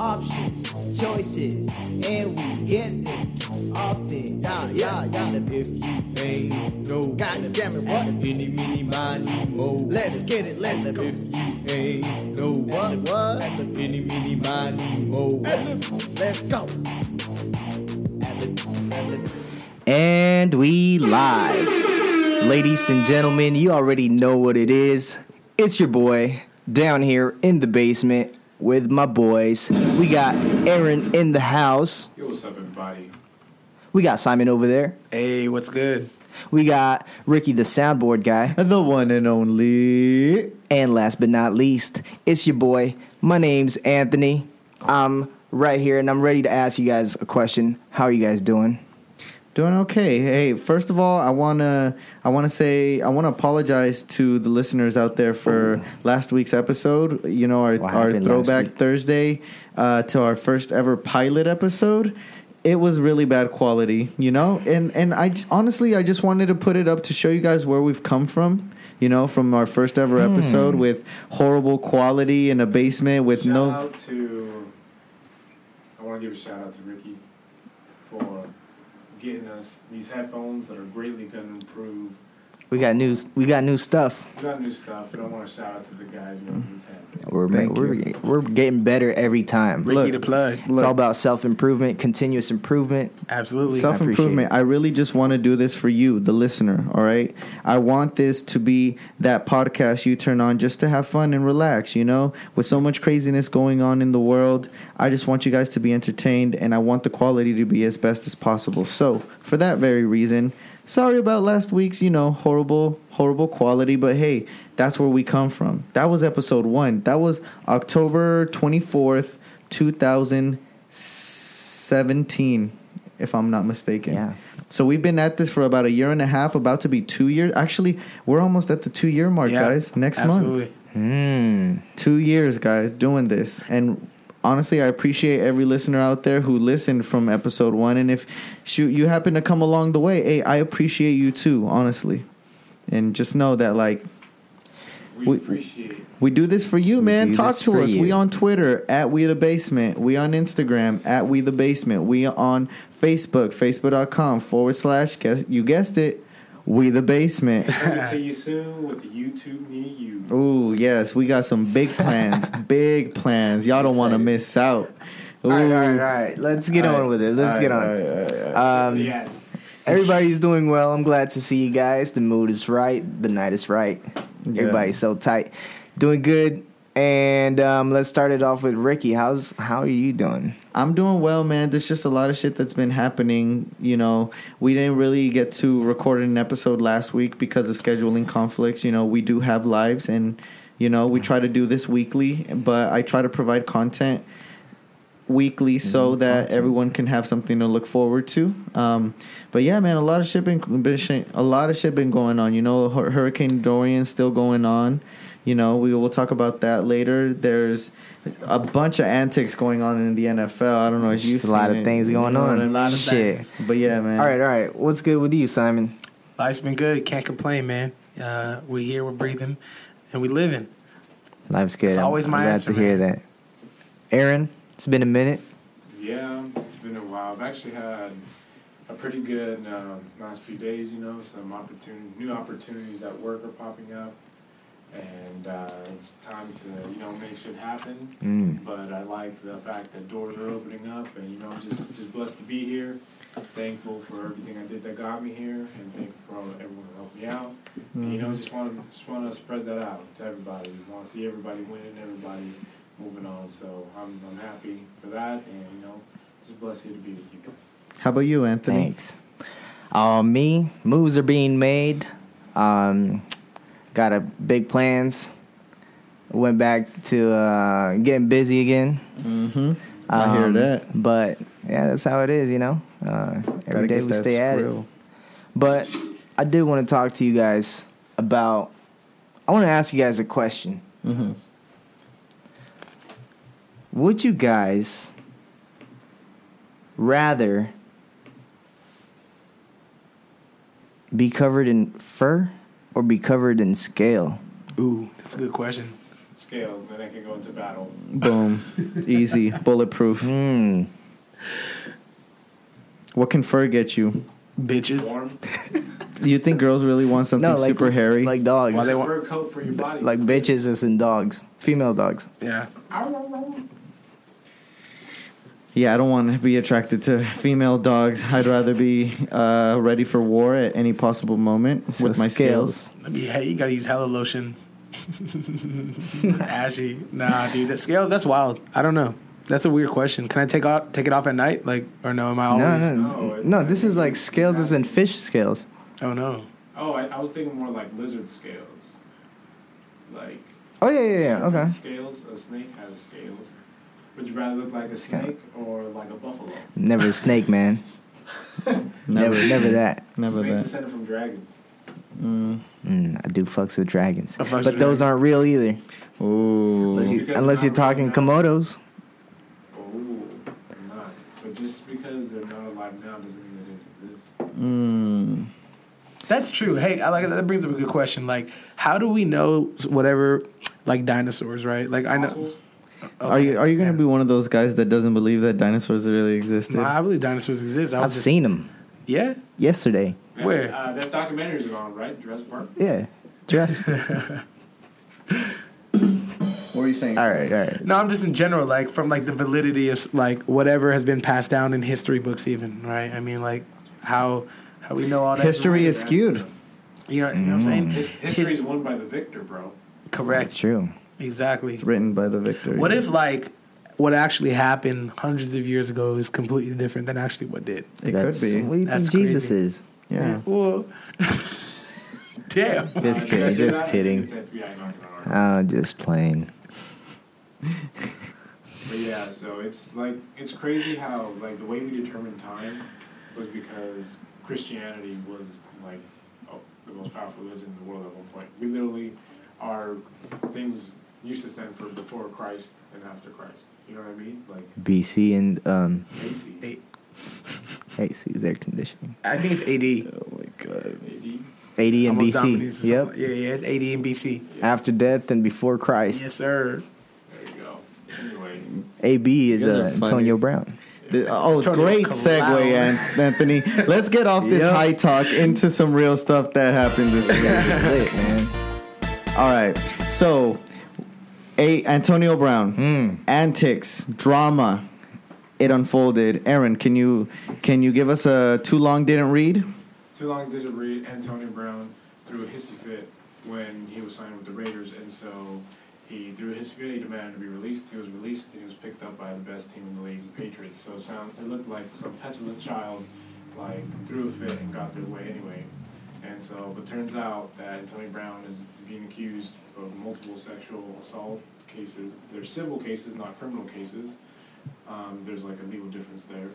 options, choices, and we get them often. Yeah, yeah, yeah. And if you ain't no, God damn it, what? Any, mini, miny, mo. Let's get it, let's And go. if you ain't no, What, what? Any, mini, miny, mo. Let's go. And we live. Ladies and gentlemen, you already know what it is. It's your boy down here in the basement with my boys. We got Aaron in the house. Yo, what's up, everybody? We got Simon over there. Hey, what's good? We got Ricky the soundboard guy. The one and only. And last but not least, it's your boy. My name's Anthony. I'm right here and I'm ready to ask you guys a question. How are you guys doing? Doing okay. Hey, first of all, I wanna I wanna say I wanna apologize to the listeners out there for last week's episode. You know, our What our throwback? Thursday uh, to our first ever pilot episode. It was really bad quality, you know, and and I honestly I just wanted to put it up to show you guys where we've come from. You know, from our first ever Hmm. episode with horrible quality in a basement with shout no. out to. I want to give a shout out to Ricky for getting us these headphones that are greatly going to improve. We got new we got new stuff. We got new stuff, We don't want to shout out to the guys making these. We're Thank we're, you. we're getting better every time. Ricky Look, the plug. It's all about self improvement, continuous improvement. Absolutely. Self improvement. I I really just want to do this for you, the listener. All right. I want this to be that podcast you turn on just to have fun and relax. You know, with so much craziness going on in the world, I just want you guys to be entertained, and I want the quality to be as best as possible. So, for that very reason, sorry about last week's, you know, horrible, horrible quality. But hey, that's where we come from. That was episode one. That was October twenty fourth, two thousand seventeen, if I'm not mistaken. Yeah. So we've been at this for about a year and a half, about to be two years. Actually, we're almost at the two year mark, Yeah, guys. Next month, Absolutely. Hmm. two years, guys, doing this. And honestly, I appreciate every listener out there who listened from episode one. And if shoot, you happen to come along the way, hey, I appreciate you too, honestly. And just know that, like, We, We- appreciate. we do this for you, We man. Talk to us. you. We on Twitter at We the Basement. We on Instagram at We the Basement. We on Facebook, facebook.com forward slash, guess, you guessed it, We the Basement. Coming to you soon with the YouTube near you. Ooh, yes, we got some big plans. big plans. Y'all don't want to miss out. Ooh. All right, all right, all right. Let's get All on right, with it. Let's all get right, on. all right, all right, all right. Um, yes. everybody's doing well. I'm glad to see you guys. The mood is right. The night is right. Yeah. Everybody's so tight. Doing good. And um, let's start it off with Ricky. How's how are you doing? I'm doing well, man. There's just a lot of shit that's been happening. You know, we didn't really get to record an episode last week because of scheduling conflicts. You know, we do have lives, and you know, we try to do this weekly, but I try to provide content weekly so that everyone can have something to look forward to. Um, but yeah, man, a lot of shit been, been a lot of shit been going on. You know, Hurricane Dorian still going on. You know, we will talk about that later. There's a bunch of antics going on in the NFL. I don't know if you Just a lot of things going on. A lot of Shit. things. But yeah, man. All right, all right. What's good with you, Simon? Life's been good. Can't complain, man. Uh, we're here, we're breathing, and we're living. Life's good. It's I'm- always I'm my glad answer, to hear man. that. Aaron, it's been a minute. Yeah, it's been a while. I've actually had a pretty good uh, last few days. You know, some opportunity, new opportunities at work are popping up, and uh, it's time to you know make shit happen. Mm. But I like the fact that doors are opening up, and you know, I'm just just blessed to be here. Thankful for everything I did that got me here, and thankful for all, everyone who helped me out. And, you know, just want to just want to spread that out to everybody. Want to see everybody winning, everybody moving on. So I'm I'm happy for that, and you know, just blessed here to be with you guys. How about you, Anthony? Thanks. Uh, me, moves are being made. Um, got a big plans. Went back to uh, getting busy again. Mm-hmm. I hear Um, that. But yeah, that's how it is, you know. Uh, every day we stay at it. But I did want to talk to you guys about. I want to ask you guys a question. Mhm. Would you guys rather be covered in fur or be covered in scale? Ooh, that's a good question. scale, then I can go into battle. Boom. Easy. Bulletproof. Mm. What can fur get you? Bitches. Warm. You think girls really want something No, like super hairy? like dogs, Why they want- fur coat for your body. like bitches as in dogs, female dogs. Yeah. Yeah, I don't want to be attracted to female dogs. I'd rather be uh, ready for war at any possible moment So with my scales. I mean, hey, you gotta use hella lotion. Ashy. Nah, dude. That scales. That's wild. I don't know. That's a weird question. Can I take off take it off at night? Like, or no? Am I No, always? no, No, it- no. This is like scales as in fish scales. Oh no. Oh, I, I was thinking more like lizard scales. Like Oh yeah, yeah, yeah. Okay. Scales. A snake has scales. Would you rather look like a snake or like a buffalo? Never a snake, man. Never, never that. Never Snakes that. descended from dragons. Mm. Mm, I do fucks with dragons, fucks but with those dragons. aren't real either. Ooh. Unless, you, unless you're talking real komodos. Oh, they're not. But just because they're not alive now doesn't mean they didn't exist. Mm. That's true. Hey, I like that brings up a good question. Like, how do we know whatever like dinosaurs, right? Like I know. Fossils? Are you are you gonna Yeah. be one of those guys that doesn't believe that dinosaurs really existed? No, I believe dinosaurs exist. I I've just- seen them Yeah. yesterday. Yeah, Where? Uh, that documentary's on, right? Jurassic Park? Yeah, Jurassic. what were you saying? all right, all right. No, I'm just in general, like from like the validity of like whatever has been passed down in history books, even right. I mean, like how how we know all that History is skewed. You know, you know what I'm saying? His, history is won by the victor, bro. Correct. That's Correct. true. Exactly. It's written by the victor. What if like what actually happened hundreds of years ago is completely different than actually what did? it That's, could be? What do you That's think Jesus crazy. is? Yeah. Well, damn. Just kidding, did I say just that? I kidding. think it's FBI knocking on our door. Oh, just playing. But yeah, so it's like it's crazy how like the way we determine time was because Christianity was like oh, the most powerful religion in the world at one point. We literally are things used to stand for before Christ and after Christ. You know what I mean? Like BC and um, AC, Eight. AC is air conditioning. I think it's AD. Oh my god. AD. AD and Almost BC. Yep. something. Yeah, yeah, it's AD and BC. After death and before Christ. Yes, sir. There you go. Anyway, AB is uh. Antonio Brown. The- oh, Antonio great segue, An- Anthony. Let's get off this Yep. high talk into some real stuff that happened this week. Man. All right. So, a Antonio Brown, Mm. antics, drama. It unfolded. Aaron, can you can you give us a too long didn't read? too long didn't read Antonio Brown threw a hissy fit when he was signed with the Raiders, and so he threw a hissy fit. He demanded to be released. He was released, and he was picked up by the best team in the league, the Patriots. So it sound it looked like some petulant child like threw a fit and got their way anyway. And so, but turns out that Tony Brown is being accused of multiple sexual assault cases. They're civil cases, not criminal cases. Um, there's like a legal difference there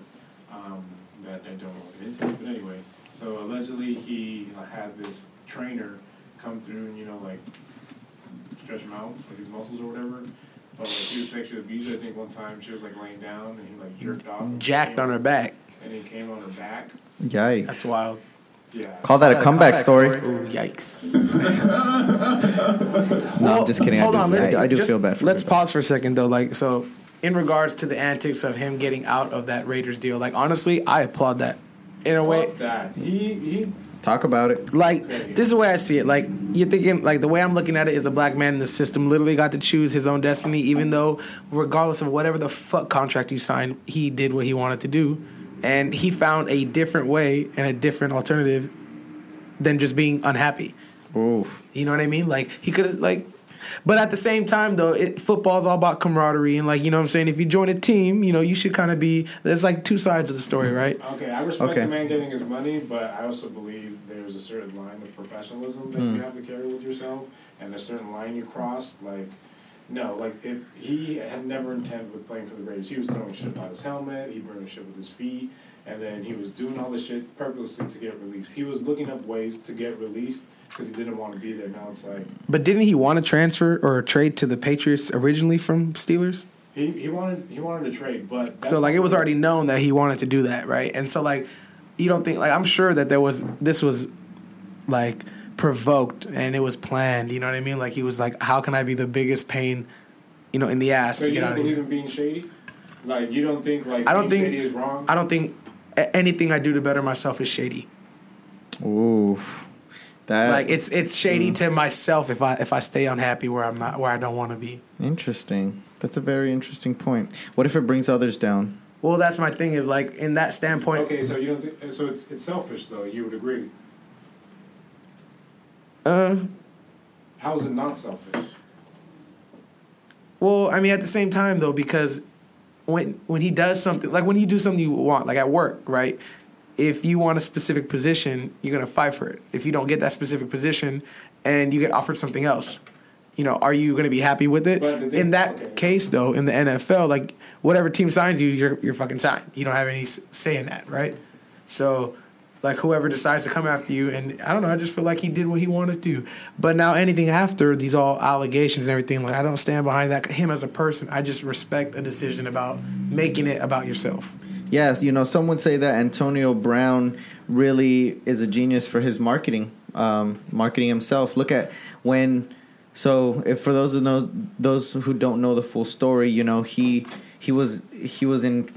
um, that I don't want to get into. But anyway, so allegedly he had this trainer come through and you know like stretch him out like his muscles or whatever. But like he was sexually abused. I think one time she was like laying down and he like jerked off. Jacked on her back. And he came on her back. Yikes. That's wild. Yeah. Call that a comeback, story. Ooh, yikes. No, I'm just kidding. Hold I do, on, let's, I, I do just- feel bad for Let's him. pause for a second though. Like, so in regards to the antics of him getting out of that Raiders deal, like honestly, I applaud that. In a way, that. He he Talk about it. like this is the way I see it. Like you're thinking, like the way I'm looking at it is a black man in the system literally got to choose his own destiny, even though regardless of whatever the fuck contract you signed, he did what he wanted to do, and he found a different way and a different alternative than just being unhappy. Ooh. You know what I mean? Like he could have like, but at the same time though, it, football's all about camaraderie and like you know what I'm saying. If you join a team, you know you should kind of be. There's like two sides of the story, mm-hmm. right? Okay, I respect Okay. the man getting his money, but I also believe there's a certain line of professionalism that you mm. have to carry with yourself, and a certain line you cross. Like, no, like if he had never intended with playing for the Raiders, he was throwing shit about his helmet, he burned shit with his feet, and then he was doing all this shit purposely to get released. He was looking up ways to get released because he didn't want to be there. Now it's like But didn't he want to transfer or trade to the Patriots originally from Steelers? he, he wanted he wanted to trade, but so like it was already known that he wanted to do that, right? And so like you don't think like I'm sure that there was this was like provoked and it was planned. You know what I mean? Like he was like, "How can I be the biggest pain, you know, in the ass So to you get don't out of believe here?" in being shady? Like you don't think like I don't being think- shady is wrong? I don't think anything I do to better myself is shady. Ooh, that like it's it's shady Mm. to myself if I if I stay unhappy where I'm not where I don't want to be. interesting. That's a very interesting point. What if it brings others down? Well, that's my thing is like in that standpoint. Okay, so you don't think so it's it's selfish though, you would agree. Uh, How is it not selfish? well, I mean, at the same time though, because when when he does something like when you do something you want, like at work, right? If you want a specific position, you're gonna fight for it. If you don't get that specific position, and you get offered something else, you know, are you gonna be happy with it? Thing- in that okay. case, though, in the NFL, like whatever team signs you, you're you're fucking signed. You don't have any say in that, right? So, like whoever decides to come after you, and I don't know, I just feel like he did what he wanted to. But now anything after these all allegations and everything, like I don't stand behind that him as a person. I just respect a decision about making it about yourself. Yes, you know, some would say that Antonio Brown really is a genius for his marketing, um, marketing himself. Look at when. So, if for those who know, those who don't know the full story, you know, he he was he was in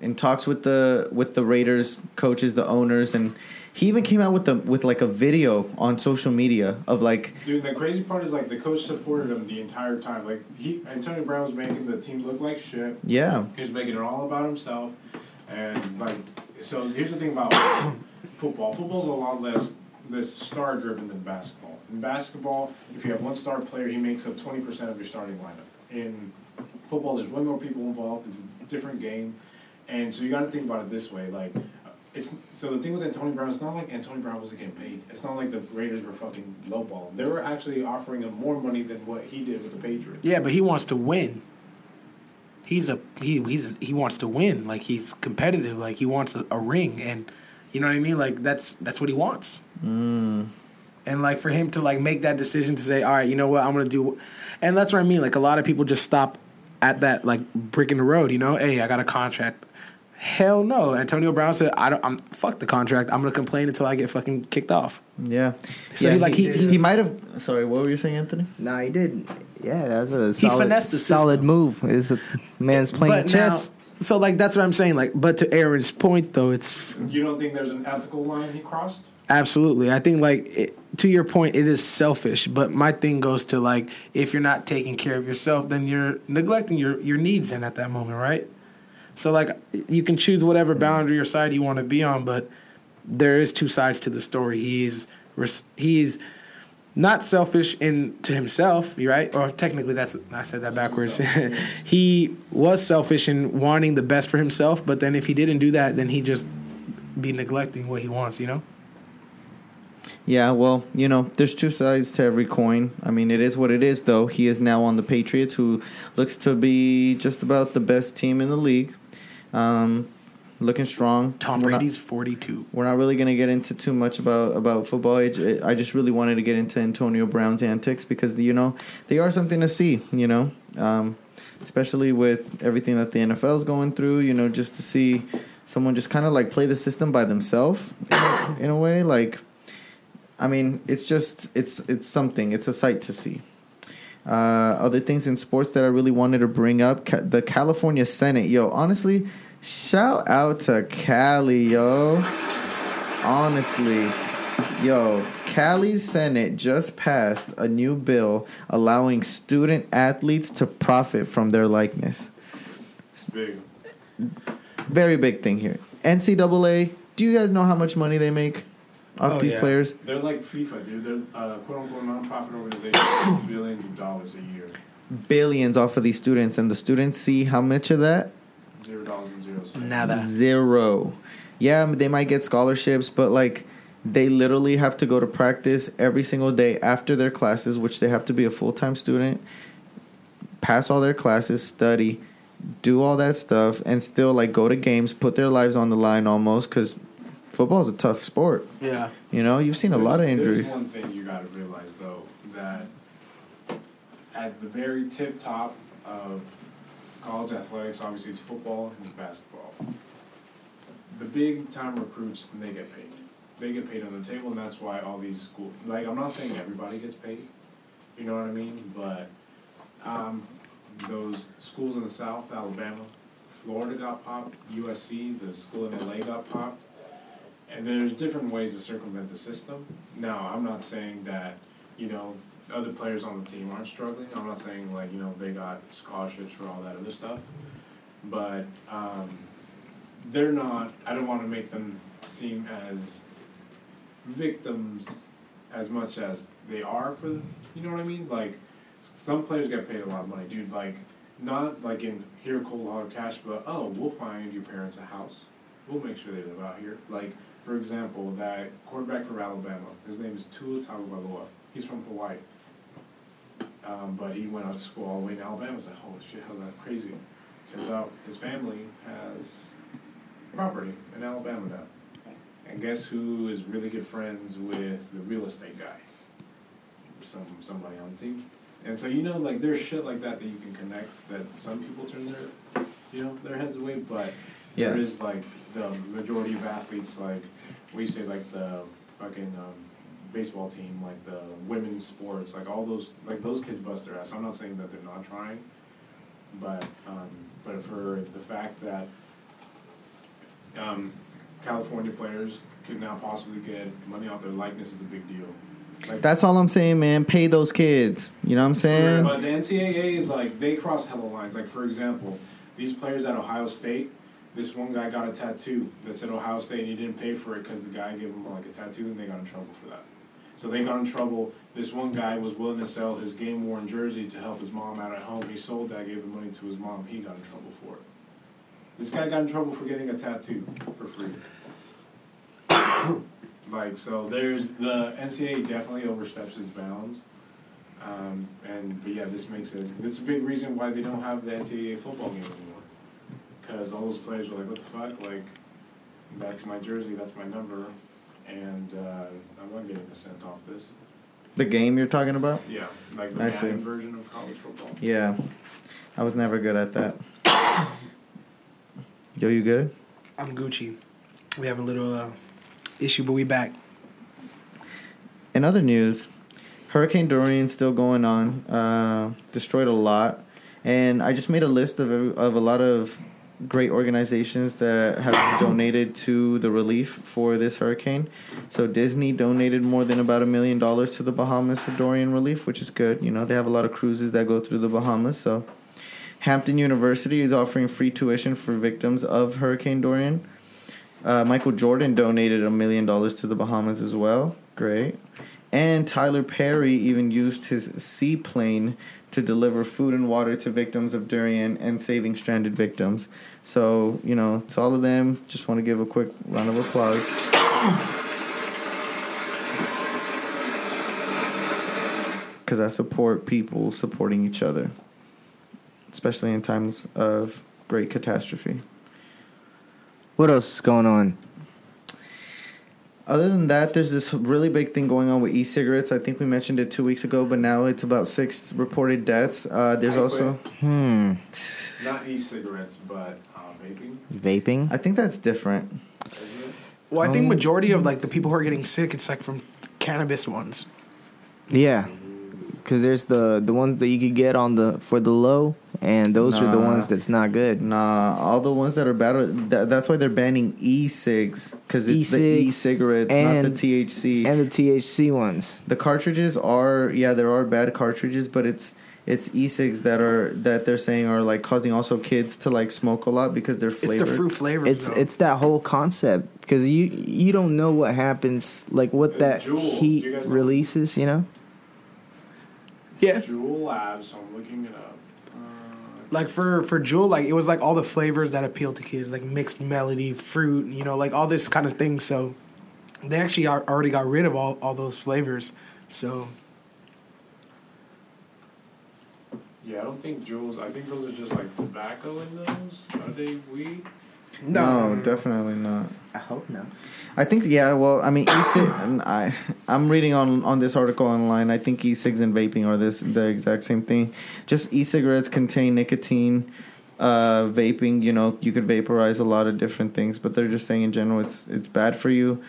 in talks with the with the Raiders coaches, the owners, and he even came out with the with like a video on social media of like Dude, the crazy part is like the coach supported him the entire time. Like he Antonio Brown was making the team look like shit. yeah He was making it all about himself, and like so. Here's the thing about football. Football's a lot less less star driven than basketball. In basketball, if you have one star player, he makes up twenty percent of your starting lineup. In football, there's way more people involved. It's a different game, and so you got to think about it this way. Like, it's so the thing with Antonio Brown. It's not like Antonio Brown wasn't getting paid. It's not like the Raiders were fucking lowball. They were actually offering him more money than what he did with the Patriots. Yeah, but he wants to win. He's a he he's a, he wants to win. Like he's competitive. Like he wants a, a ring, and you know what I mean. Like that's that's what he wants. mm, And like for him to like make that decision to say, all right, you know what, I'm gonna do, and that's what I mean. Like a lot of people just stop at that like brick in the road. You know, hey, I got a contract. Hell no, Antonio Brown said, I don't. I'm fuck the contract. I'm gonna complain until I get fucking kicked off. yeah. So yeah, he, like, he, he- he, might have. Sorry, what were you saying, Anthony? Nah, he did. Yeah, that's a solid, finessed the solid move. Is a man's playing but chess. now, so like that's what I'm saying. Like, but to Aaron's point though, it's You don't think there's an ethical line he crossed? Absolutely. I think like it, to your point it is selfish, but my thing goes to like if you're not taking care of yourself, then you're neglecting your your needs in at that moment, right? So like you can choose whatever boundary or side you want to be on, but there is two sides to the story. He's res- he's not selfish in to himself, right? Or technically that's I said that backwards. he was selfish in wanting the best for himself, but then if he didn't do that, then he'd just be neglecting what he wants, you know? Yeah, well, you know, there's two sides to every coin. I mean, it is what it is, though. He is now on the Patriots, who looks to be just about the best team in the league. Um, looking strong. Tom We're not- Brady's 42. we're not really going to get into too much about about football. I just really wanted to get into Antonio Brown's antics because you know they are something to see. You know, um, especially with everything that the NFL is going through. You know, just to see someone just kind of like play the system by themselves in a way. Like, I mean, it's just it's it's something. It's a sight to see. Uh, other things in sports that I really wanted to bring up: Ca- the California Senate. Yo, honestly, shout out to Cali, yo. Honestly, yo, Cali's Senate just passed a new bill allowing student athletes to profit from their likeness. It's big. Very big thing here. NCAA. Do you guys know how much money they make off Oh, these yeah. players? They're like FIFA, dude. They're uh, quote unquote nonprofit organization, billions of dollars a year. Billions off of these students, and the students see how much of that Zero dollars and zero cents. Nada. Zero. Yeah, they might get scholarships, but like they literally have to go to practice every single day after their classes, which they have to be a full time student, pass all their classes, study, do all that stuff, and still like go to games, put their lives on the line almost because football is a tough sport. Yeah. You know, you've seen a lot of injuries. There's one thing you got to realize though that at the very tip top of college athletics, obviously it's football and it's basketball. The big time recruits they get paid. they get paid on the table, and that's why all these schools. Like I'm not saying everybody gets paid, you know what I mean, but um, those schools in the South, Alabama, Florida got popped, USC, the school in LA got popped, and there's different ways to circumvent the system. Now I'm not saying that you know other players on the team aren't struggling. I'm not saying like you know they got scholarships for all that other stuff, but um, they're not. I don't want to make them seem as victims as much as they are for. The, you know what I mean? Like some players get paid a lot of money, dude. Like not like in here cold hard cash, but oh, we'll find your parents a house. We'll make sure they live out here. Like for example, that quarterback for Alabama. His name is Tua Tagovailoa. He's from Hawaii. Um, but he went out to school all the way in Alabama. I was like, holy shit, how's that crazy? Turns out his family has property in Alabama now. And guess who is really good friends with the real estate guy? Some somebody on the team. And so you know, like there's shit like that that you can connect that some people turn their, you know, their heads away. But Yeah. there is like the majority of athletes, like we say, like the fucking um, baseball team, like the women's sports, like all those, like those kids bust their ass. I'm not saying that they're not trying, but um, but for the fact that um, California players could now possibly get money off their likeness is a big deal. Like, That's all I'm saying, man. Pay those kids. You know what I'm saying? But the NCAA is like they cross hella lines. Like for example, these players at Ohio State. This one guy got a tattoo that said Ohio State, and he didn't pay for it because the guy gave him like a tattoo, and they got in trouble for that. So they got in trouble. This one guy was willing to sell his game worn jersey to help his mom out at home. He sold that, gave the money to his mom. He got in trouble for it. This guy got in trouble for getting a tattoo for free. like so, there's the NCAA definitely oversteps its bounds. Um, and but yeah, this makes it. It's a big reason why they don't have the NCAA football game anymore. Because all those players were like, "What the fuck? Like, that's my jersey, that's my number, and uh, I'm not getting a cent off this." The game you're talking about? Yeah, like the I see. Version of college football. Yeah. I was never good at that. Yo, you good? I'm Gucci. We have a little uh, issue, but we back. In other news, Hurricane Dorian still going on. Uh, destroyed a lot, and I just made a list of of a lot of great organizations that have donated to the relief for this hurricane. So Disney donated more than about a million dollars to the Bahamas for Dorian relief, which is good. You know they have a lot of cruises that go through the Bahamas, so. Hampton University is offering free tuition for victims of Hurricane Dorian. Uh, Michael Jordan donated a million dollars to the Bahamas as well. Great. And Tyler Perry even used his seaplane to deliver food and water to victims of Dorian and saving stranded victims. So, you know, to all of them, just want to give a quick round of applause. Because I support people supporting each other, especially in times of great catastrophe. What else is going on? Other than that, there's this really big thing going on with e-cigarettes. I think we mentioned it two weeks ago, but now it's about six reported deaths. Uh, there's I also, Hmm. Not e-cigarettes, but uh, vaping. Vaping? I think that's different. Isn't it? Well, I think Um, majority of like the people who are getting sick, it's like from cannabis ones. Yeah. Because there's the the ones that you could get on the for the low, and those are the ones that's not good. Nah, all the ones that are bad. Are, that, that's why they're banning e-cigs because it's the E-cig e-cigarettes, not the THC. And the THC ones. the cartridges are yeah, there are bad cartridges, but it's it's e-cigs that are that they're saying are like causing also kids to like smoke a lot because they're It's the fruit flavors. It's though. it's that whole concept because you you don't know what happens, like what that Juul, heat you releases. You know. Yeah. Juul Labs, so I'm looking it up. Uh, Like for for Juul, like it was like all the flavors that appeal to kids, like mixed melody, fruit, you know, like all this kind of thing. So they actually are, already got rid of all all those flavors. So yeah, I don't think Juuls. I think those are just like tobacco in those. Are they weed? No, definitely not. I hope not. I think yeah. Well, I mean, e-cig, and I I'm reading on on this article online. I think e-cigs and vaping are this the exact same thing. Just e-cigarettes contain nicotine. Uh, vaping, you know, you could vaporize a lot of different things, but they're just saying in general it's it's bad for you.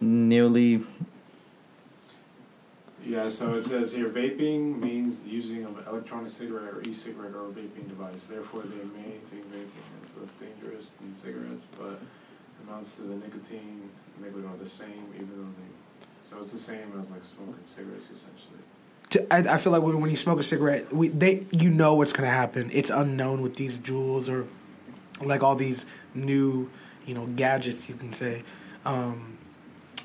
nearly Yeah, so it says here, vaping means using of an electronic cigarette or e-cigarette or a vaping device. Therefore, they may think vaping is less dangerous than cigarettes, but amounts to the nicotine liquid are the same, even though they. So it's the same as like smoking cigarettes, essentially. To, I, I feel like when, when you smoke a cigarette, we they you know what's gonna happen. It's unknown with these Juuls or like all these new you know gadgets you can say. Um,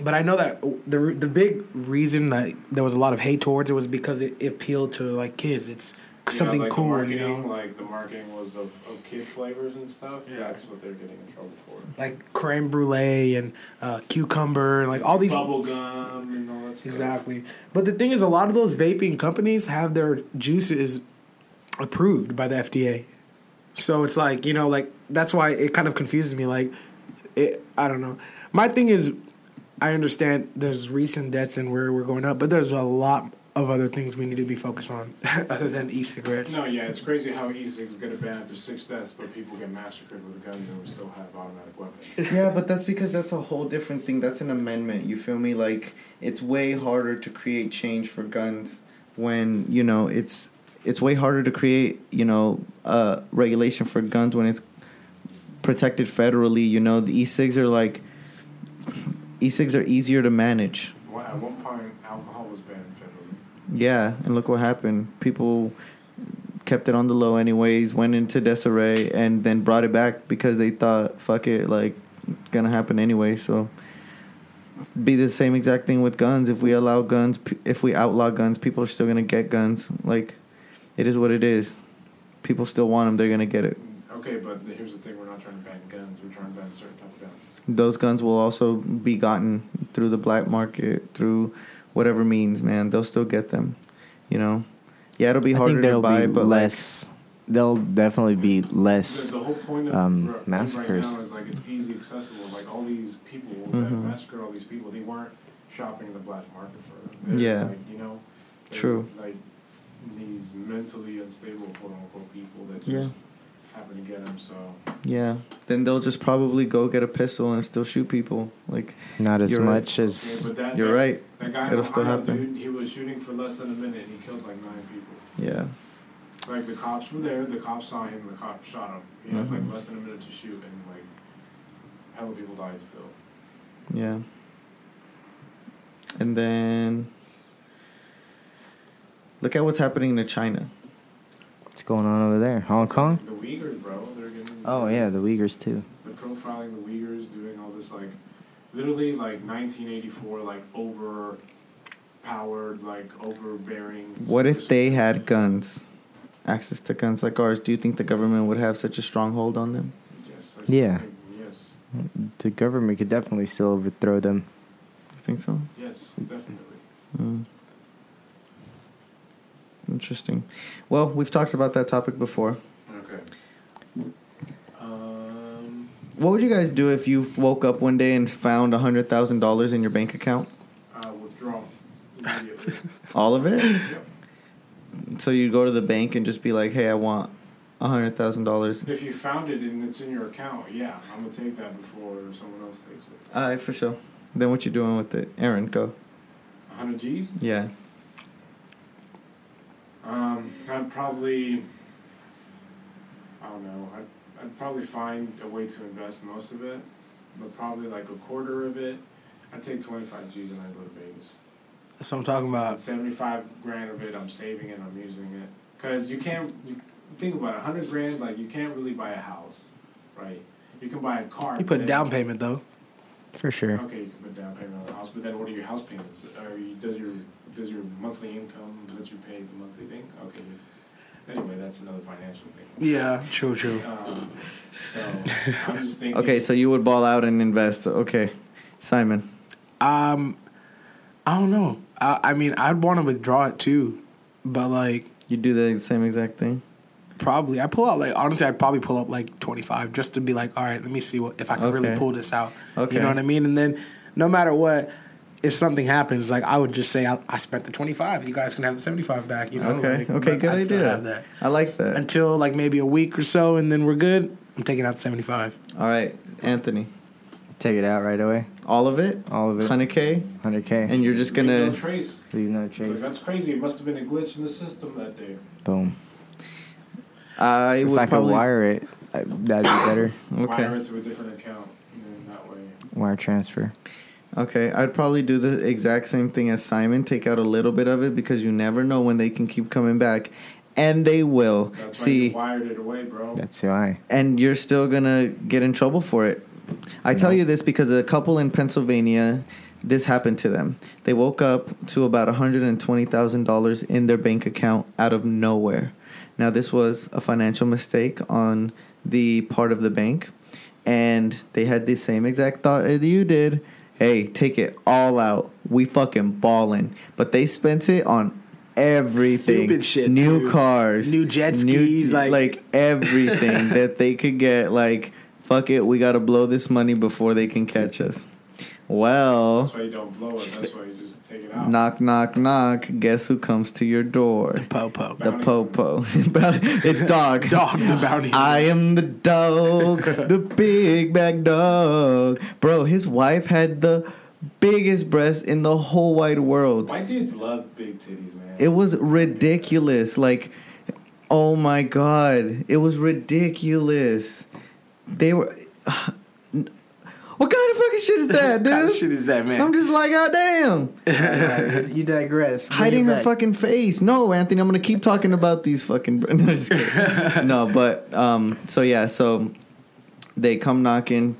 but I know that the the big reason that there was a lot of hate towards it was because it, it appealed to like kids. It's something yeah, like cool, you know, Like the marketing was of, of kid flavors and stuff. Yeah. That's what they're getting in trouble for. like creme brulee and uh, cucumber and like all these bubble gum and all that stuff. Exactly. But the thing is, a lot of those vaping companies have their juices approved by the FDA. So it's like, you know, like that's why it kind of confuses me. Like, it, I don't know. My thing is, I understand there's recent deaths and where we're going up, but there's a lot of other things we need to be focused on other than e-cigarettes. No, yeah, it's crazy how e-cigs get a ban after six deaths, but people get massacred with guns and we still have automatic weapons. Yeah, but that's because that's a whole different thing. That's an amendment. You feel me? Like it's way harder to create change for guns when you know it's it's way harder to create you know uh, regulation for guns when it's protected federally. You know, the e-cigs are like e-cigs are easier to manage. Well, at one point, alcohol was banned federally. Yeah, and look what happened. People kept it on the low anyways, went into disarray, and then brought it back because they thought, fuck it, like, gonna happen anyway. So, be the same exact thing with guns. If we allow guns, if we outlaw guns, people are still gonna get guns. Like, it is what it is. People still want them, they're gonna get it. Okay, but here's the thing: we're not trying to ban guns. We're trying to ban a certain type of gun. Those guns will also be gotten through the black market, through whatever means, man. They'll still get them, you know. Yeah, it'll be I harder think to there'll buy, be but like, less. there'll definitely be The, less. the whole point of um, r- right massacres. now is like it's easy accessible. Like all these people that Mhm. massacred all these people, they weren't shopping the black market for them. Yeah. like, you know. True. Like these mentally unstable, quote unquote, people that Yeah. Just happen to get them. So Yeah, then they'll just probably go get a pistol and still shoot people. Like Not as You're right. much okay, as. but that, you're that, right. That guy It'll in still happen. dude, he was shooting for less than a minute and he killed like nine people. Yeah, Like the cops were there, the cops saw him, the cops shot him. He had Mhm. like less than a minute to shoot, and like hella people died still. yeah. And then look at what's happening to China. What's going on over there? Hong Kong? The Uyghurs, bro, they're getting. Oh yeah, the Uyghurs too. They're profiling the Uyghurs, doing all this like, literally like 1984, like overpowered, like overbearing. What if they had guns, access to guns like ours? Do you think the government would have such a stronghold on them? Yes. I Yeah. think- Yes. The government could definitely still overthrow them. You think so? Yes, definitely. Mm. Interesting. Well, we've talked about that topic before. Okay. Um. What would you guys do if you woke up one day and found a hundred thousand dollars in your bank account? Uh, withdraw immediately. All of it? yep. So you go to the bank and just be like, "Hey, I want a hundred thousand dollars." If you found it and it's in your account, yeah, I'm gonna take that before someone else takes it. All right, for sure. Then what you doing with it, Aaron? Go. 100 G's. Yeah. Um, I'd probably, I don't know, I'd, I'd probably find a way to invest most of it, but probably like a quarter of it. I'd take 25 G's and I'd go to Vegas. That's what I'm talking about. 75 grand of it, I'm saving it, I'm using it. Because you can't, you, think about it, 100 grand, like you can't really buy a house, right? You can buy a car. You put then- down payment though. For sure. Okay, you can put down payment on the house, but then what are your house payments? Are you, does your does your monthly income let you pay the monthly thing? Okay. Anyway, that's another financial thing. Yeah, true, true. Um, so I'm just thinking. Okay, so you would ball out and invest. Okay, Simon. Um, I don't know. I, I mean, I'd want to withdraw it too, but like You do the same exact thing. probably I pull out like honestly, I'd probably pull up like twenty five just to be like, all right, let me see what if I can really pull this out. Okay. You know what I mean? And then no matter what, if something happens, like I would just say I, I spent the twenty five. You guys can have the seventy five back. You know? okay. Like, okay. Good I'd still idea. have that. I like that. until like maybe a week or so, and then we're good. I'm taking out seventy five. All right, Anthony. Take it out right away. All of it, All of it. hundred k, 100K. and you're just gonna. no trace. leave no Like, trace. that's crazy. It must have been a glitch in the system that day. Boom. I if would I could probably wire it, that'd be better. Wire okay. it to a different account, and then that way. Wire transfer. Okay, I'd probably do the exact same thing as Simon. Take out a little bit of it because you never know when they can keep coming back, and they will. That's why See, you wired it away, bro. That's why. and you're still gonna get in trouble for it. I tell you this because a couple in Pennsylvania, this happened to them. They woke up to about $120,000 in their bank account out of nowhere. Now, this was a financial mistake on the part of the bank, and they had the same exact thought as you did. Hey, take it all out. We fucking ballin'. But they spent it on everything. Stupid shit, New too. cars. New jet skis, like- like everything that they could get. Like, fuck it, we gotta blow this money before they can catch us. Well, That's why you don't blow it. That's why you just take it out. knock, knock, knock. Guess who comes to your door? Popo. The popo. it's dog. Dog the bounty. I am the dog, the big bag dog. Bro, his wife had the biggest breast in the whole wide world. White dudes love big titties, man. It was ridiculous. Like, oh my god, it was ridiculous. They were. What kind of fucking shit is that, dude? What kind of shit is that, man? I'm just like, god damn. you digress. Bring Hiding her fucking face. No, Anthony, I'm gonna keep talking about these fucking. No, no, but um, so yeah, so they come knocking.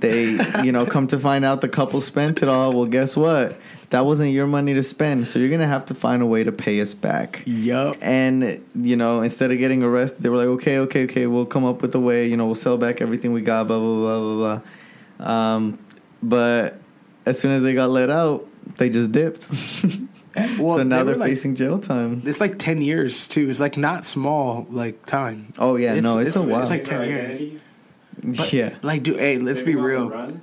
They, you know, come to find out the couple spent it all. Well, guess what? That wasn't your money to spend, so you're gonna have to find a way to pay us back. Yup. And you know, instead of getting arrested, they were like, "Okay, okay, okay, we'll come up with a way. You know, we'll sell back everything we got." Blah blah blah blah blah. Um, but as soon as they got let out, they just dipped. Well, so now they they're like- facing jail time. It's like ten years too. It's like not small like time. Oh yeah, no, it's, a while. It's like 10 years. identity, yeah, Like, dude, hey, let's they've be been on the real.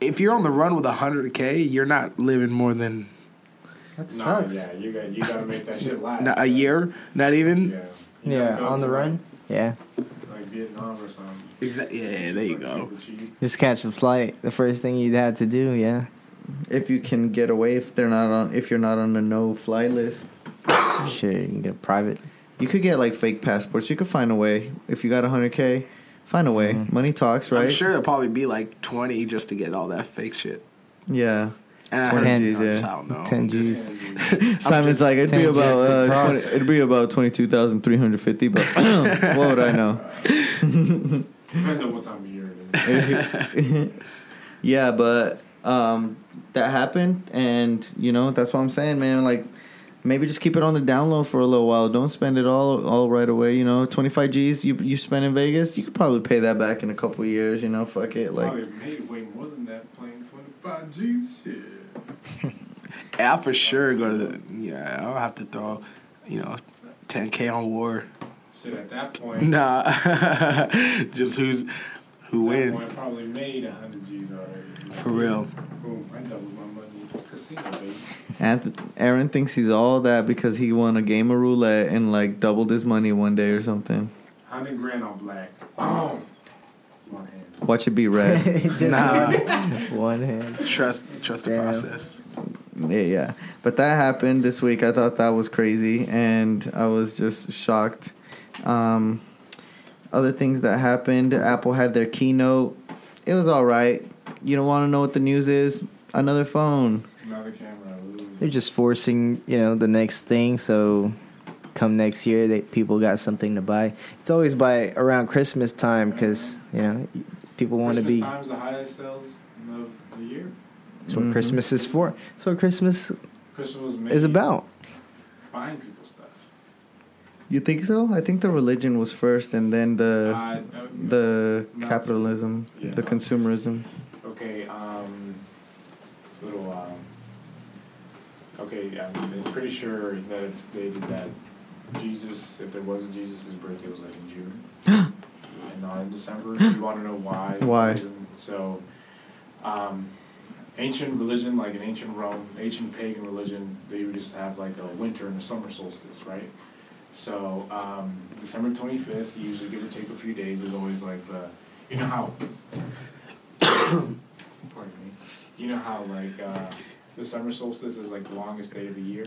If you're on the run with hundred k, you're not living more than That No, sucks. yeah, you got you got to make that shit last. not a year. Not even. Yeah. Yeah, on the to, run. Yeah. Like, like Vietnam or something. Exactly. Yeah, yeah, there you Like go. Just catch a flight. The first thing you'd have to do, yeah. if you can get away, if they're not on, if you're not on the no fly list, Shit, you can get a private. you could get like fake passports. You could find a way. If you got hundred k, find a way. Mhm. Money talks, right? I'm sure it'll probably be like twenty just to get all that fake shit. Yeah. And I 20 G's, yeah. I don't know. 10 G's. And Simon's like it'd be about just uh, 20, it'd be about twenty two thousand three hundred fifty. But what would I know? Depends on what time of year it is. yeah, but um, that happened, and you know that's what I'm saying, man. Like maybe just keep it on the down low for a little while. Don't spend it all all right away. You know, 25 G's you you spend in Vegas, you could probably pay that back in a couple years. You know, fuck it. Like Probably made way more than that playing 25 G's. Shit. I'll for sure go to the. Yeah, I'll have to throw, you know, 10k on war. Shit, at that point, Nah, just who's who at that win point, I probably made 100 G's already. for real. Boom, I doubled my money. Casino, baby. Anth- Aaron thinks he's all that because he won a game of roulette and like doubled his money one day or something. 100 grand on black. Boom. One hand. Watch it be red. Nah, one hand. trust trust the Damn. process. Yeah, yeah. But that happened this week. I thought that was crazy, and I was just shocked. Um, other things that happened Apple had their keynote. It was all right. You don't want to know what the news is? Another phone. Another camera. ooh. They're just forcing, you know, the next thing. So come next year, that people got something to buy. It's always by around Christmas time because you know people want to Christmas be. time's the highest sales of the year. That's what Mhm. Christmas is for. That's what Christmas Christmas was made is about. buying people stuff. You think so? I think the religion was first, and then the Uh, the Not- capitalism, yeah. the consumerism. Okay, um, little, um, okay, I'm pretty sure that it's stated that Jesus, if there was a Jesus, his birthday was like in June and not in December. you want to know why? Why? So, um, ancient religion, like in ancient Rome, ancient pagan religion, they would just have like a winter and a summer solstice, right? So, um, December 25th, usually give or take a few days, is always like the, you know how pardon me. you know how like uh, the summer solstice is like the longest day of the year,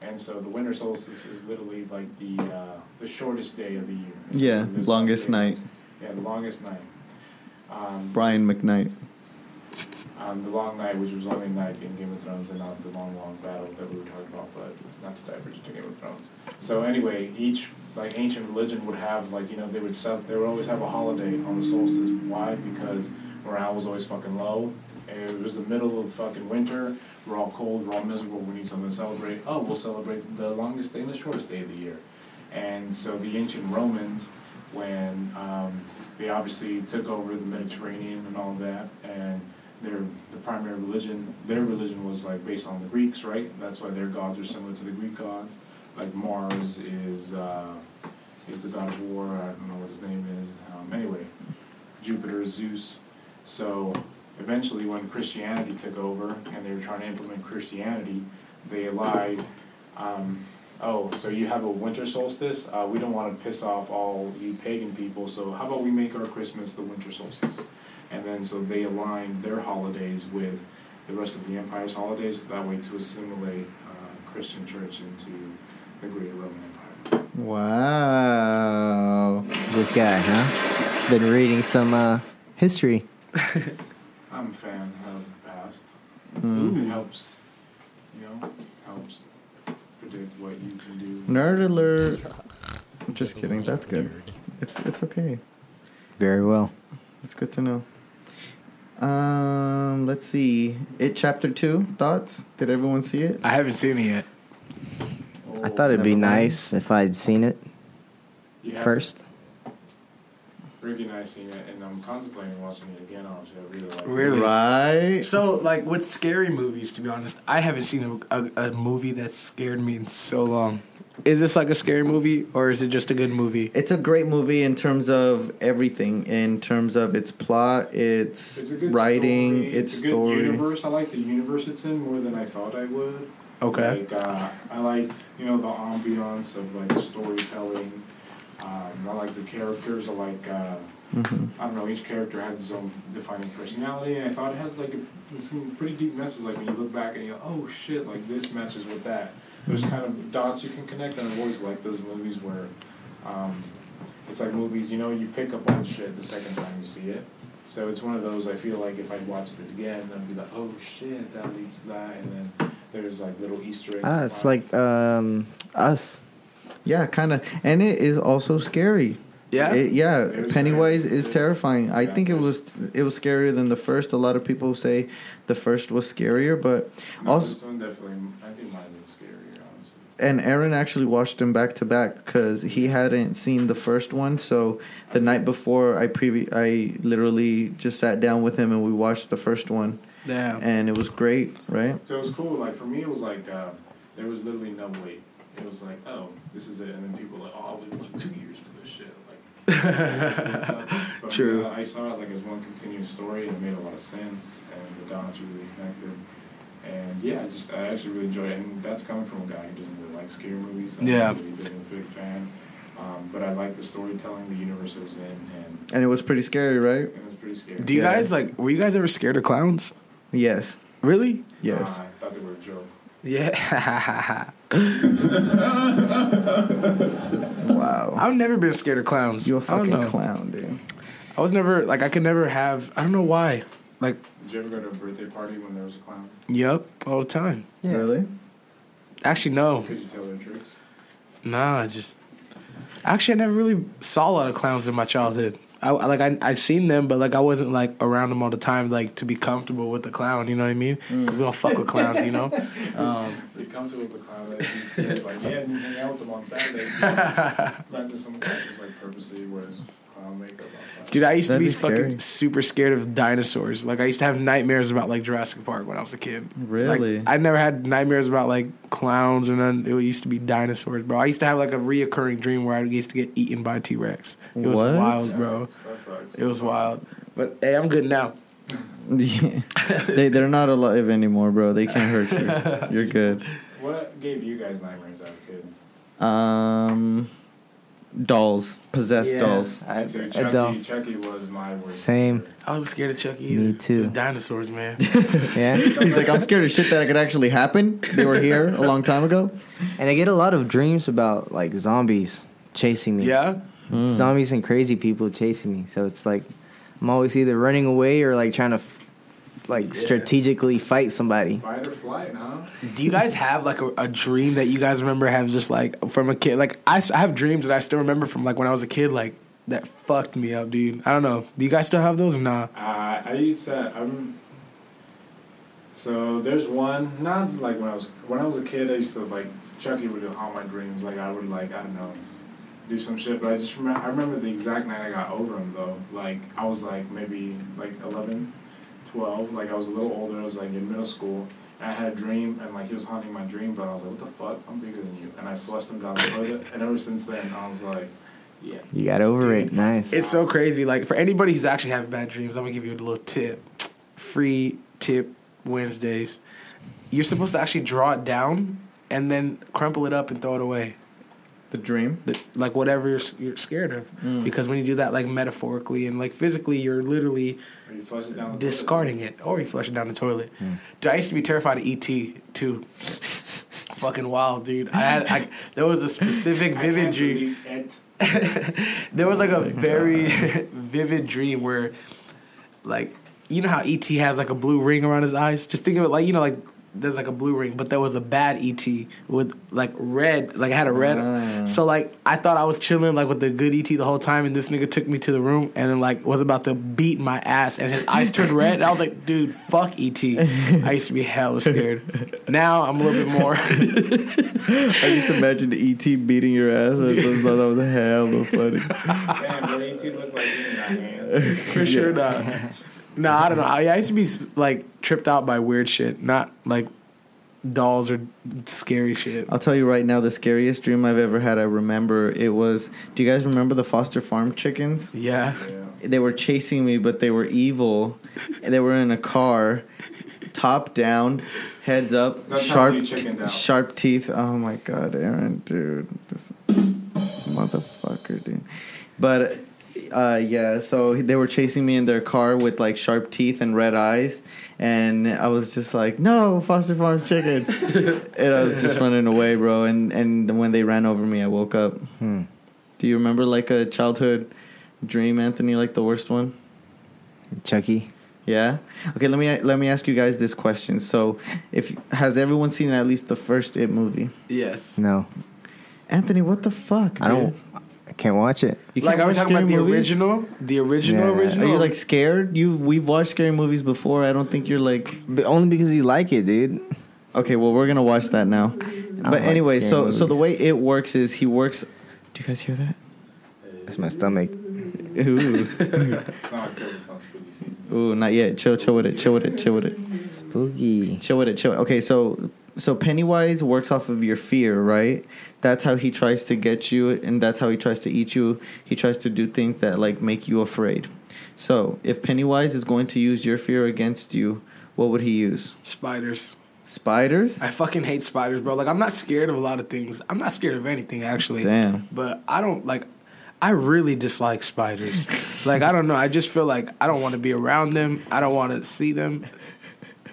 and so the winter solstice is literally like the uh, the shortest day of the year. Yeah, Essentially, longest night. Yeah, the longest night. Um, Brian McKnight. um, the long night, which was only a night in Game of Thrones, and not the long, long battle that we were talking about, but not to diverge into Game of Thrones. So anyway, each like ancient religion would have like you know they would sell, they would always have a holiday on the solstice. Why? Because morale was always fucking low. It was the middle of fucking winter. We're all cold. We're all miserable. We need something to celebrate. Oh, we'll celebrate the longest day and the shortest day of the year. And so the ancient Romans, when um, they obviously took over the Mediterranean and all of that, and their the primary religion, their religion was like based on the Greeks, right? That's why their gods are similar to the Greek gods. Like Mars is uh, is the god of war. I don't know what his name is. Um, anyway, Jupiter is Zeus. So eventually, when Christianity took over and they were trying to implement Christianity, they allied. Um, oh, so you have a winter solstice? Uh, we don't want to piss off all you pagan people, so how about we make our Christmas the winter solstice? And then so they aligned their holidays with the rest of the empire's holidays, that way to assimilate uh, Christian church into the greater Roman Empire. Wow. This guy, huh? Been reading some uh, history. I'm a fan of the past. Mm. It helps, you know, helps predict what you can do. Nerd alert. Just kidding. That's good. It's it's okay. Very well. It's good to know. Um, let's see. It chapter two. Thoughts? Did everyone see it? I haven't seen it yet. I thought it'd be Never mind. nice if I'd seen it You have first. Ricky and I seen it, and I'm contemplating watching it again. Honestly, I really like it. Really? Right. So, like, with scary movies, to be honest, I haven't seen a, a, a movie that scared me in so long. Is this like a scary movie, or is it just a good movie? It's a great movie in terms of everything. In terms of its plot, its, It's a good writing, story. its it's a good story. universe. I like the universe it's in more than I thought I would. Okay. Like uh, I liked you know the ambiance of like storytelling. Um, I like the characters. I like uh, Mhm. I don't know. Each character had his own defining personality, and I thought it had like a, some pretty deep message. Like when you look back and you go, "Oh shit!" Like this matches with that. There's kind of dots you can connect, and I've always liked those movies where um, it's like movies. You know, you pick up on shit the second time you see it. So it's one of those. I feel like if I watched it again, I'd be like, "Oh shit, that leads to that," and then there's like little Easter eggs. Ah, it's like um, us. Yeah, kind of. And it is also scary. Yeah. It- yeah, It Pennywise scary. is terrifying. I Yeah, think it was it was scarier than the first. A lot of people say the first was scarier, but No, also this one definitely. I think mine was scarier, honestly. and Aaron actually watched them back to back because he hadn't seen the first one. So the night before, I previ- I literally just sat down with him and we watched the first one, Damn. and it was great, right? So it was cool. Like for me, it was like uh, there was literally no wait. It was like, oh, this is it, and then people were like, oh, we waited two years for this shit. Like, but, True. uh, I saw it like as one continuous story, and it made a lot of sense, and the dots were really connected. And yeah, I just I actually really enjoyed it, and that's coming from a guy who doesn't really like scary movies. I'm Yeah. not really big, a big fan. Um, but I like the storytelling, the universe it was in, and, And it was pretty scary, right? and it was pretty scary. Do you Yeah. guys like? Were you guys ever scared of clowns? Yes, Really? yes. Nah, I thought they were a joke. Yeah. wow, I've never been scared of clowns. you a I don't fucking clown, dude. I was never like I could never have. I don't know why. Like, Did you ever go to a birthday party when there was a clown? yep, all the time. Really? Actually, no. Could you tell their tricks? Nah, I just actually I never really saw a lot of clowns in my childhood. I I- like I I've seen them, but like I wasn't like around them all the time, like to be comfortable with the clown. You know what I mean? 'Cause We don't fuck with clowns, you know. Um, They come to with the clown that he's they're like, yeah, and you hang out with them on Saturday. Not just some guy just like purposely wears clown makeup outside. dude, I used That'd to be, be fucking super scared of dinosaurs. Like I used to have nightmares about like Jurassic Park when I was a kid. Really? Like, I never had nightmares about like clowns, and then it used to be dinosaurs, bro. I used to have like a reoccurring dream where I used to get eaten by T Rex. It was What? wild, bro. That sucks. It was wild. But hey, I'm good now. Yeah. they they're not alive anymore, bro. They can't hurt you. You're good. What gave you guys nightmares as kids? Um, dolls, possessed Yeah. dolls. I, Me too. I Chucky, don't. Chucky was my worst. Same. I was scared of Chucky. Me too. Just dinosaurs, man. Yeah. He's like, I'm scared of shit that could actually happen. They were here a long time ago. and I get a lot of dreams about like zombies chasing me. yeah. Mm. Zombies and crazy people chasing me. So it's like I'm always either running away or like trying to f- like Yeah. strategically fight somebody. Fight or flight, huh? Do you guys have like a, a dream that you guys remember have just like from a kid? Like I, I have dreams that I still remember from like when I was a kid, like that fucked me up, dude. I don't know. Do you guys still have those or nah? Uh, I used to. I'm. So there's one. Not like when I was when I was a kid. I used to like Chucky would haunt my dreams. Like I would like I don't know, do some shit. But I just remember. I remember the exact night I got over him though. Like I was like maybe like 11, 12. Like I was a little older. I was like in middle school. And I had a dream, and like he was haunting my dream. But I was like, "What the fuck? I'm bigger than you." And I flushed him down the toilet. And ever since then, I was like, "Yeah." You got over Dude, it. Nice. It's so crazy. Like for anybody who's actually having bad dreams, I'm gonna give you a little tip. Free tip Wednesdays. You're supposed to actually draw it down and then crumple it up and throw it away. The dream. The- like whatever you're, you're scared of, Mm. because when you do that, like metaphorically and like physically, you're literally you flush it down the discarding it, or you flush it down the toilet. Dude, I used to be terrified of ET too. Fucking wild, dude. I had I, there was a specific vivid dream. there was like a very vivid dream where, like, you know how ET has like a blue ring around his eyes. Just think of it like you know, like there's like a blue ring, but there was a bad ET with like red, like I had a red. Ah. So like I thought I was chilling like with the good ET the whole time, and this nigga took me to the room and then like was about to beat my ass, and his eyes turned red. And I was like, dude, fuck ET. I used to be hella scared. Now I'm a little bit more. I just imagine the ET beating your ass. I just thought that was hella funny. Damn, but AT looked like he got hands. For sure not. No, I don't know. I, I used to be like tripped out by weird shit, not like dolls or scary shit. I'll tell you right now, the scariest dream I've ever had. I remember it was. Do you guys remember the Foster Farm chickens? Yeah. Yeah. They were chasing me, but they were evil. And they were in a car, top down, heads up, That's sharp, you sharp teeth. Oh my god, Aaron, dude, this motherfucker, dude. But uh, yeah, so they were chasing me in their car with like sharp teeth and red eyes, and I was just like, "No, Foster Farms chicken," and I was just running away, bro. And and when they ran over me, I woke up. Hmm. Do you remember like a childhood dream, Anthony? Like the worst one? Chucky. Yeah. Okay. Let me let me ask you guys this question. So, if has everyone seen at least the first It movie? Yes. No, Anthony, what the fuck? I don't. I can't watch it. You Like can't are we watch talking about the movies? original? The original Yeah. Are you like scared? You we've watched scary movies before. I don't think you're like But only because you like it, dude. okay. Well, we're gonna watch that now. But like anyway, scary so so the way it works is he works. Do you guys hear that? That's my stomach. Ooh, It's not October, it's not spooky season. ooh, not yet. Chill, chill with it. Chill with it. Chill with it. Spooky. Chill with it. Chill. Okay, so so Pennywise works off of your fear, right? That's how he tries to get you, and that's how he tries to eat you. He tries to do things that like make you afraid. So if Pennywise is going to use your fear against you, what would he use? spiders. Spiders? I fucking hate spiders, bro. Like I'm not scared of a lot of things. I'm not scared of anything actually. Damn. But I don't like I really dislike spiders. like I don't know. I just feel like I don't want to be around them. I don't want to see them.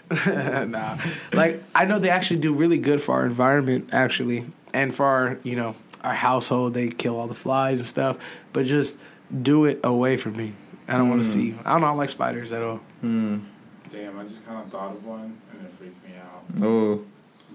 nah. Like I know they actually do really good for our environment actually and for our, you know, our household. They kill all the flies and stuff, but just do it away from me. I don't want to see. I don't, I don't like spiders at all. Hmm. Damn, I just kind of thought of one and it freaked me out. Oh.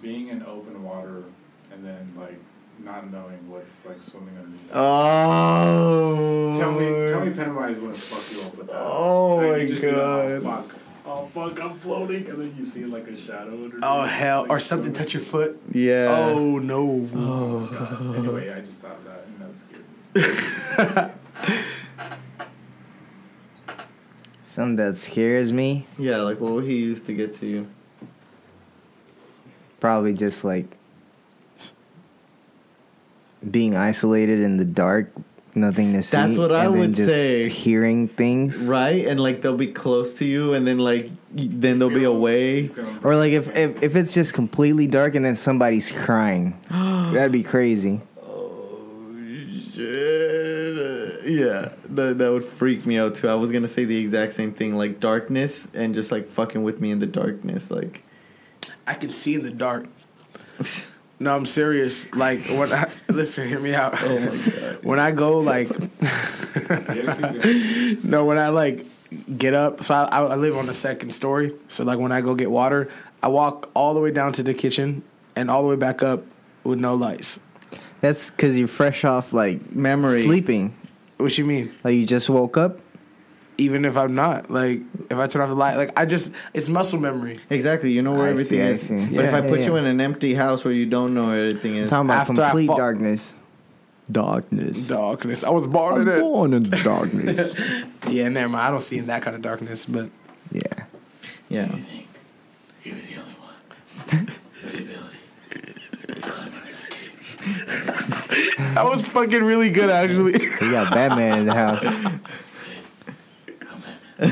Being in open water and then like not knowing what's like swimming underneath. Oh. Tell me, tell me, Pennywise wouldn't fuck you up with that. Oh Like, my you just be like, God. oh fuck, oh fuck, I'm floating, and then you see like a shadow. Underneath, Oh hell! like, Or something touch your foot. Yeah. Oh no! Oh. God. Anyway, I just thought of that, and that scared me. Something that scares me. Yeah, like what would he use to get to you? Probably just like being isolated in the dark, nothing to see. That's what I and would just say. Hearing things, Right? And like they'll be close to you and then like then they'll be away. Or like if, if if it's just completely dark and then somebody's crying, that'd be crazy. Oh shit. Yeah, that that would freak me out too. I was gonna say the exact same thing, like darkness and just like fucking with me in the darkness, like. I can see in the dark. No, I'm serious. Like when I listen, hear me out. Oh my god. When I go like, Yeah, keep going. no, when I like get up. So I, I live on the second story. So like when I go get water, I walk all the way down to the kitchen and all the way back up with no lights. That's because you're fresh off like Memory. sleeping. What you mean? Like you just woke up. Even if I'm not, like if I turn off the light, like I just it's muscle memory. Exactly, you know where I everything see, I is. see. But if I put yeah, you yeah. in an empty house where you don't know where everything is, talking about After complete fall- darkness. Darkness. Darkness. I was I born was in it. born in darkness. Yeah, never mind. I don't see in that kind of darkness, but yeah. yeah. You were the only one. That was fucking really good actually. We got Batman in the house. All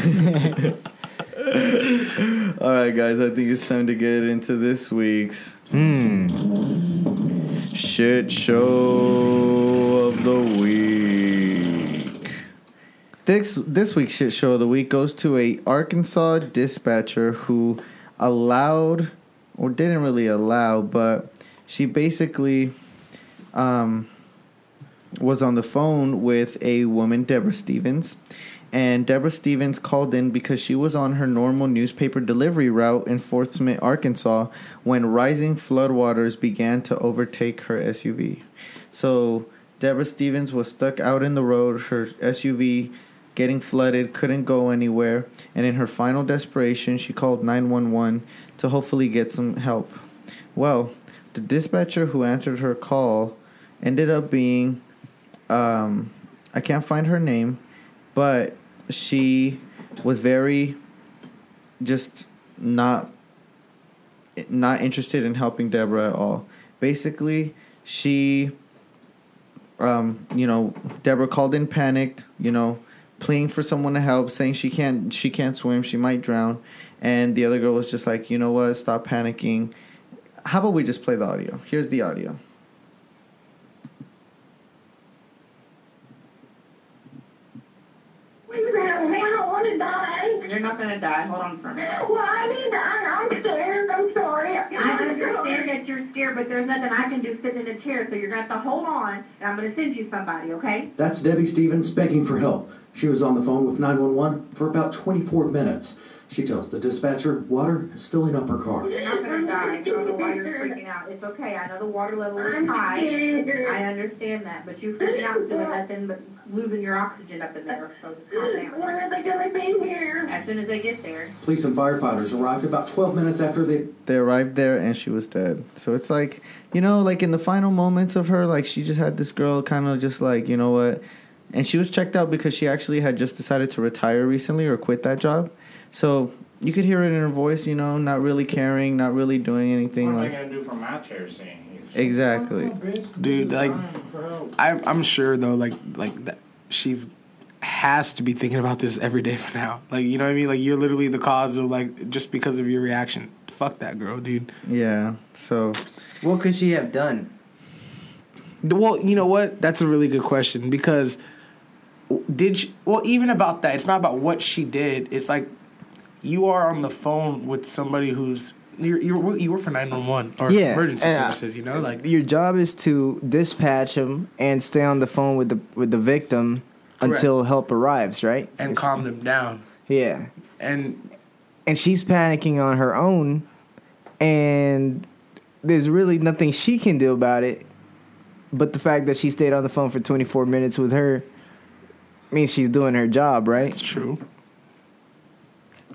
right, guys, I think it's time to get into this week's Hmm. shit show of the week. This this week's shit show of the week goes to a Arkansas dispatcher who allowed or didn't really allow, but she basically um, was on the phone with a woman, Deborah Stevens. And Deborah Stevens called in because she was on her normal newspaper delivery route in Fort Smith, Arkansas, when rising floodwaters began to overtake her SUV. So Deborah Stevens was stuck out in the road, her SUV getting flooded, couldn't go anywhere, and in her final desperation, she called 911 to hopefully get some help. Well, the dispatcher who answered her call ended up being um, I can't find her name, but she was very just not not interested in helping Deborah at all. Basically, she um, you know, Deborah called in panicked, you know, pleading for someone to help, saying she can't she can't swim, she might drown. And the other girl was just like, you know what, stop panicking. How about we just play the audio? Here's the audio. Wait a minute, I don't want to die. You're not gonna die. Hold on for a minute. Well, I mean, I, I'm scared. I'm sorry. I understand that you're scared, but there's nothing I can do sitting in a chair, so you're gonna have to hold on, and I'm gonna send you somebody, okay? That's Debbie Stevens begging for help. She was on the phone with 911 for about 24 minutes. She tells the dispatcher water is filling up her car. Oh, you're not gonna die. I don't know why you're freaking out. It's okay. I know the water level is high. I understand that, but you're freaking out and doing nothing but losing your oxygen up in there. So just calm When down. are they going to be here? As soon as they get there. Police and firefighters arrived about 12 minutes after they They arrived there and she was dead. So it's like, you know, like in the final moments of her, like she just had this girl kind of just like, you know what? And she was checked out because she actually had just decided to retire recently or quit that job. So you could hear it in her voice, you know, not really caring, not really doing anything. What am I Like gonna do from my chair seeing? Exactly. Oh, Dude, like- dying for. I, I'm sure though, like like that she's has to be thinking about this every day for now. Like you know what I mean? Like you're literally the cause of like just because of your reaction. Fuck that girl, dude. yeah. So What could she have done? Well, you know what? That's a really good question because did she, well even about that? It's not about what she did. It's like you are on the phone with somebody who's you're, you're you work for nine one one or Yeah, emergency services. You know, like Your job is to dispatch them and stay on the phone with the with the victim Correct. until help arrives, right? and It's- calm them down. Yeah, And and she's panicking on her own, and there's really nothing she can do about it. But the fact that she stayed on the phone for 24 minutes with her means she's doing her job, right? it's true.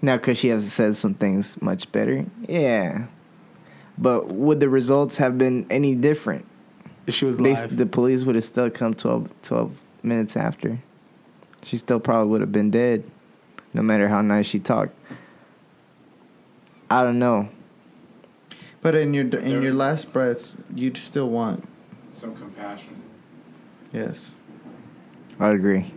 Now, could she have said some things much better? Yeah. But would the results have been any different? If she was They, live. the police would have still come 12, 12 minutes after. She still probably would have been dead, no matter how nice she talked. I don't know. but in your in your last breaths, you'd still want. Some compassion. Yes. I agree.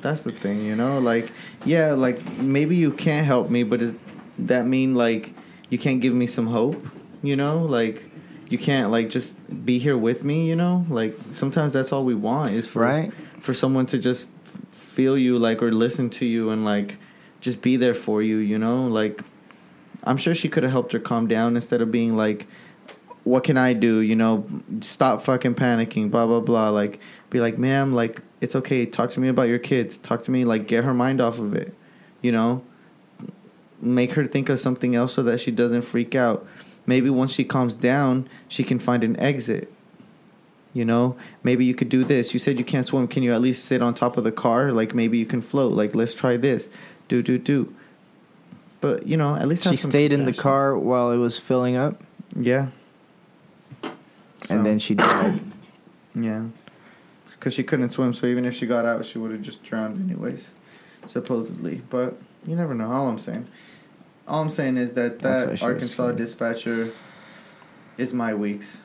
That's the thing, you know. Like, yeah, like maybe you can't help me, but does that mean like you can't give me some hope? You know, like you can't like just be here with me. You know, like sometimes that's all we want is for Right. for someone to just feel you like or listen to you and like just be there for you you know like i'm sure she could have helped her calm down instead of being like what can i do? You know stop fucking panicking blah blah blah. Like be like ma'am like it's okay. Talk to me about your kids. Talk to me like get her mind off of it. You know? Make her think of something else so that she doesn't freak out. Maybe once she calms down she can find an exit. You know? Maybe you could do this. You said you can't swim. Can you at least sit on top of the car? Like maybe you can float. Like let's try this. Do do do. But you know at least She stayed in the car while it was filling up, yeah and then she died. yeah because she couldn't swim so even if she got out she would have just drowned anyways supposedly but you never know all i'm saying all i'm saying is that that arkansas dispatcher is my week's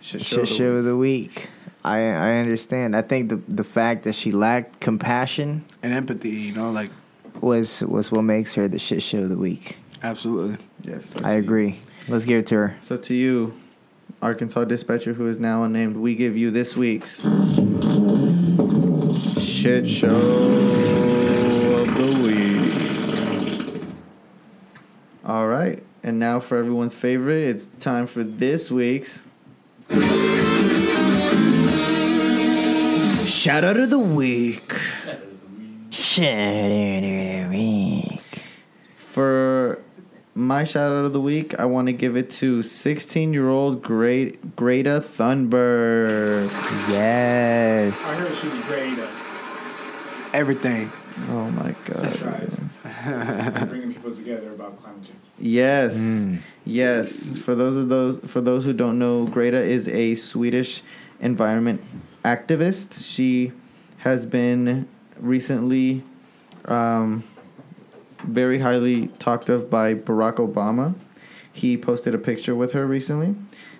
shit show, Shit of the show week. of the week. I I understand. I think the the fact that she lacked compassion And empathy, you know, like was was what makes her the shit show of the week. absolutely. yes so I to- agree. Let's give it to her. So to you, Arkansas dispatcher who is now unnamed, we give you this week's shit show of the week. All right, and now for everyone's favorite, it's time for this week's shout out of the week. Shit of the week. For my shout out of the week, I want to give it to 16 year old Great Greta Thunberg. Yes. I heard she's great Everything. Oh my god. bringing people together about climate change. Yes. Mm. Yes. For those of those for those who don't know, Greta is a Swedish environment activist. She has been recently um, very highly talked of by Barack Obama. He posted a picture with her recently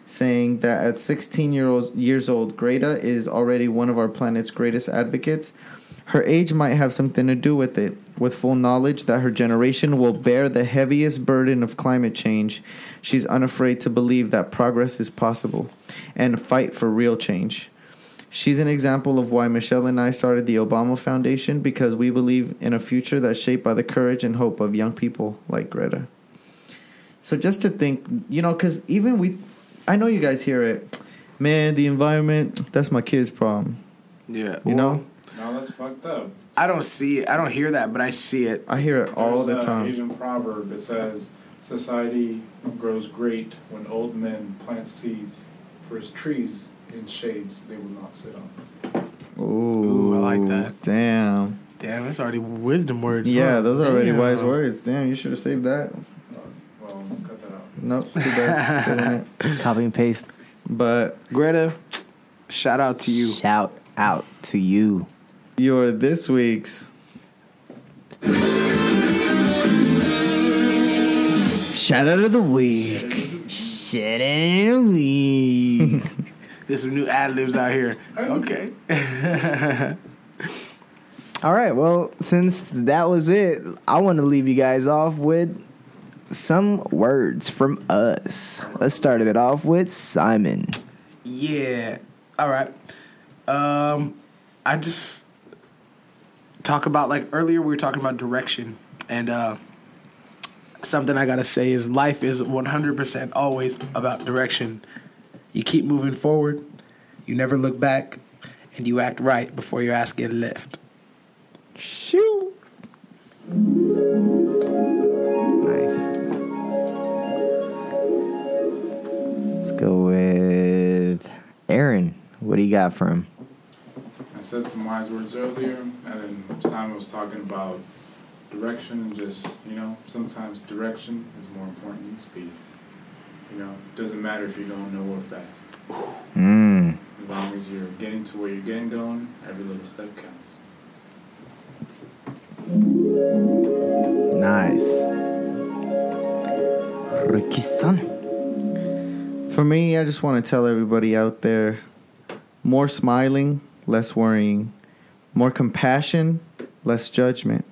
saying that at 16 year old, years old, Greta is already one of our planet's greatest advocates. Her age might have something to do with it. With full knowledge that her generation will bear the heaviest burden of climate change, she's unafraid to believe that progress is possible and fight for real change. She's an example of why Michelle and I started the Obama Foundation because we believe in a future that's shaped by the courage and hope of young people like Greta. So just to think, you know, because even we, I know you guys hear it, man, the environment, that's my kid's problem. Yeah. You know? No, that's fucked up. I don't see it. I don't hear that, but I see it. I hear it all the time. There's a time. Asian proverb that says, "Society grows great when old men plant seeds for his trees in shades they will not sit on." Ooh, Ooh, I like that. Damn. Damn, that's already wisdom words. Yeah, huh? those are already Damn. wise words. Damn, you should have saved that. Uh, well, cut that out. Nope, too bad. It. Copy and paste. But Greta, shout out to you. Shout out to you. you're this week's shout out of the week. Shout out of the week. There's some new ad libs out here. Okay. All right. Well, since that was it, I want to leave you guys off with some words from us. Let's start it off with Simon. Yeah. All right. Um, I just talk about like earlier we were talking about direction and uh something I gotta say is life is 100% always about direction. You keep moving forward, you never look back, and you act right before your ass get left. Shoot. Nice. Let's go with Aaron. What do you got for him? I said some wise words earlier, and then Simon was talking about direction and just, you know, sometimes direction is more important than speed. You know, it doesn't matter if you're going nowhere fast. Mm. As long as you're getting to where you're getting going, every little step counts. Nice. Ricky-san. For me, I just want to tell everybody out there more smiling, less worrying, more compassion, less judgment,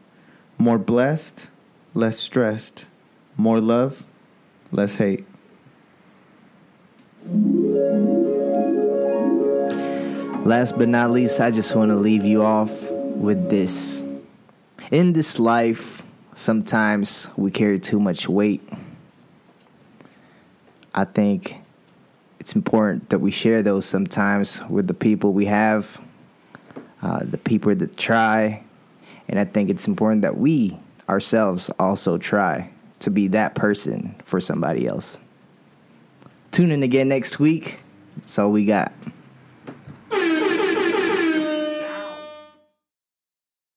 more blessed, less stressed, more love, less hate. Last but not least, I just want to leave you off with this. In this life, sometimes we carry too much weight. I think it's important that we share those sometimes with the people we have, uh, the people that try, and I think it's important that we ourselves also try to be that person for somebody else. Tune in again next week. That's all we got.